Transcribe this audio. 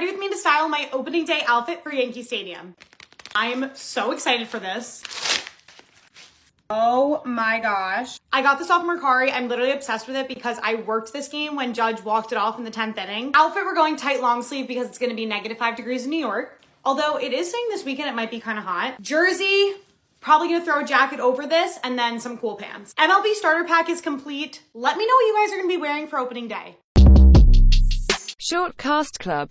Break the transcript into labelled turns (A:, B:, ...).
A: ready with me to style my opening day outfit for Yankee Stadium. I'm so excited for this. Oh my gosh. I got this off Mercari. I'm literally obsessed with it because I worked this game when Judge walked it off in the 10th inning. Outfit, we're going tight long sleeve because it's gonna be negative five degrees in New York. Although it is saying this weekend it might be kind of hot. Jersey, probably gonna throw a jacket over this and then some cool pants. MLB starter pack is complete. Let me know what you guys are gonna be wearing for opening day.
B: Short Cast Club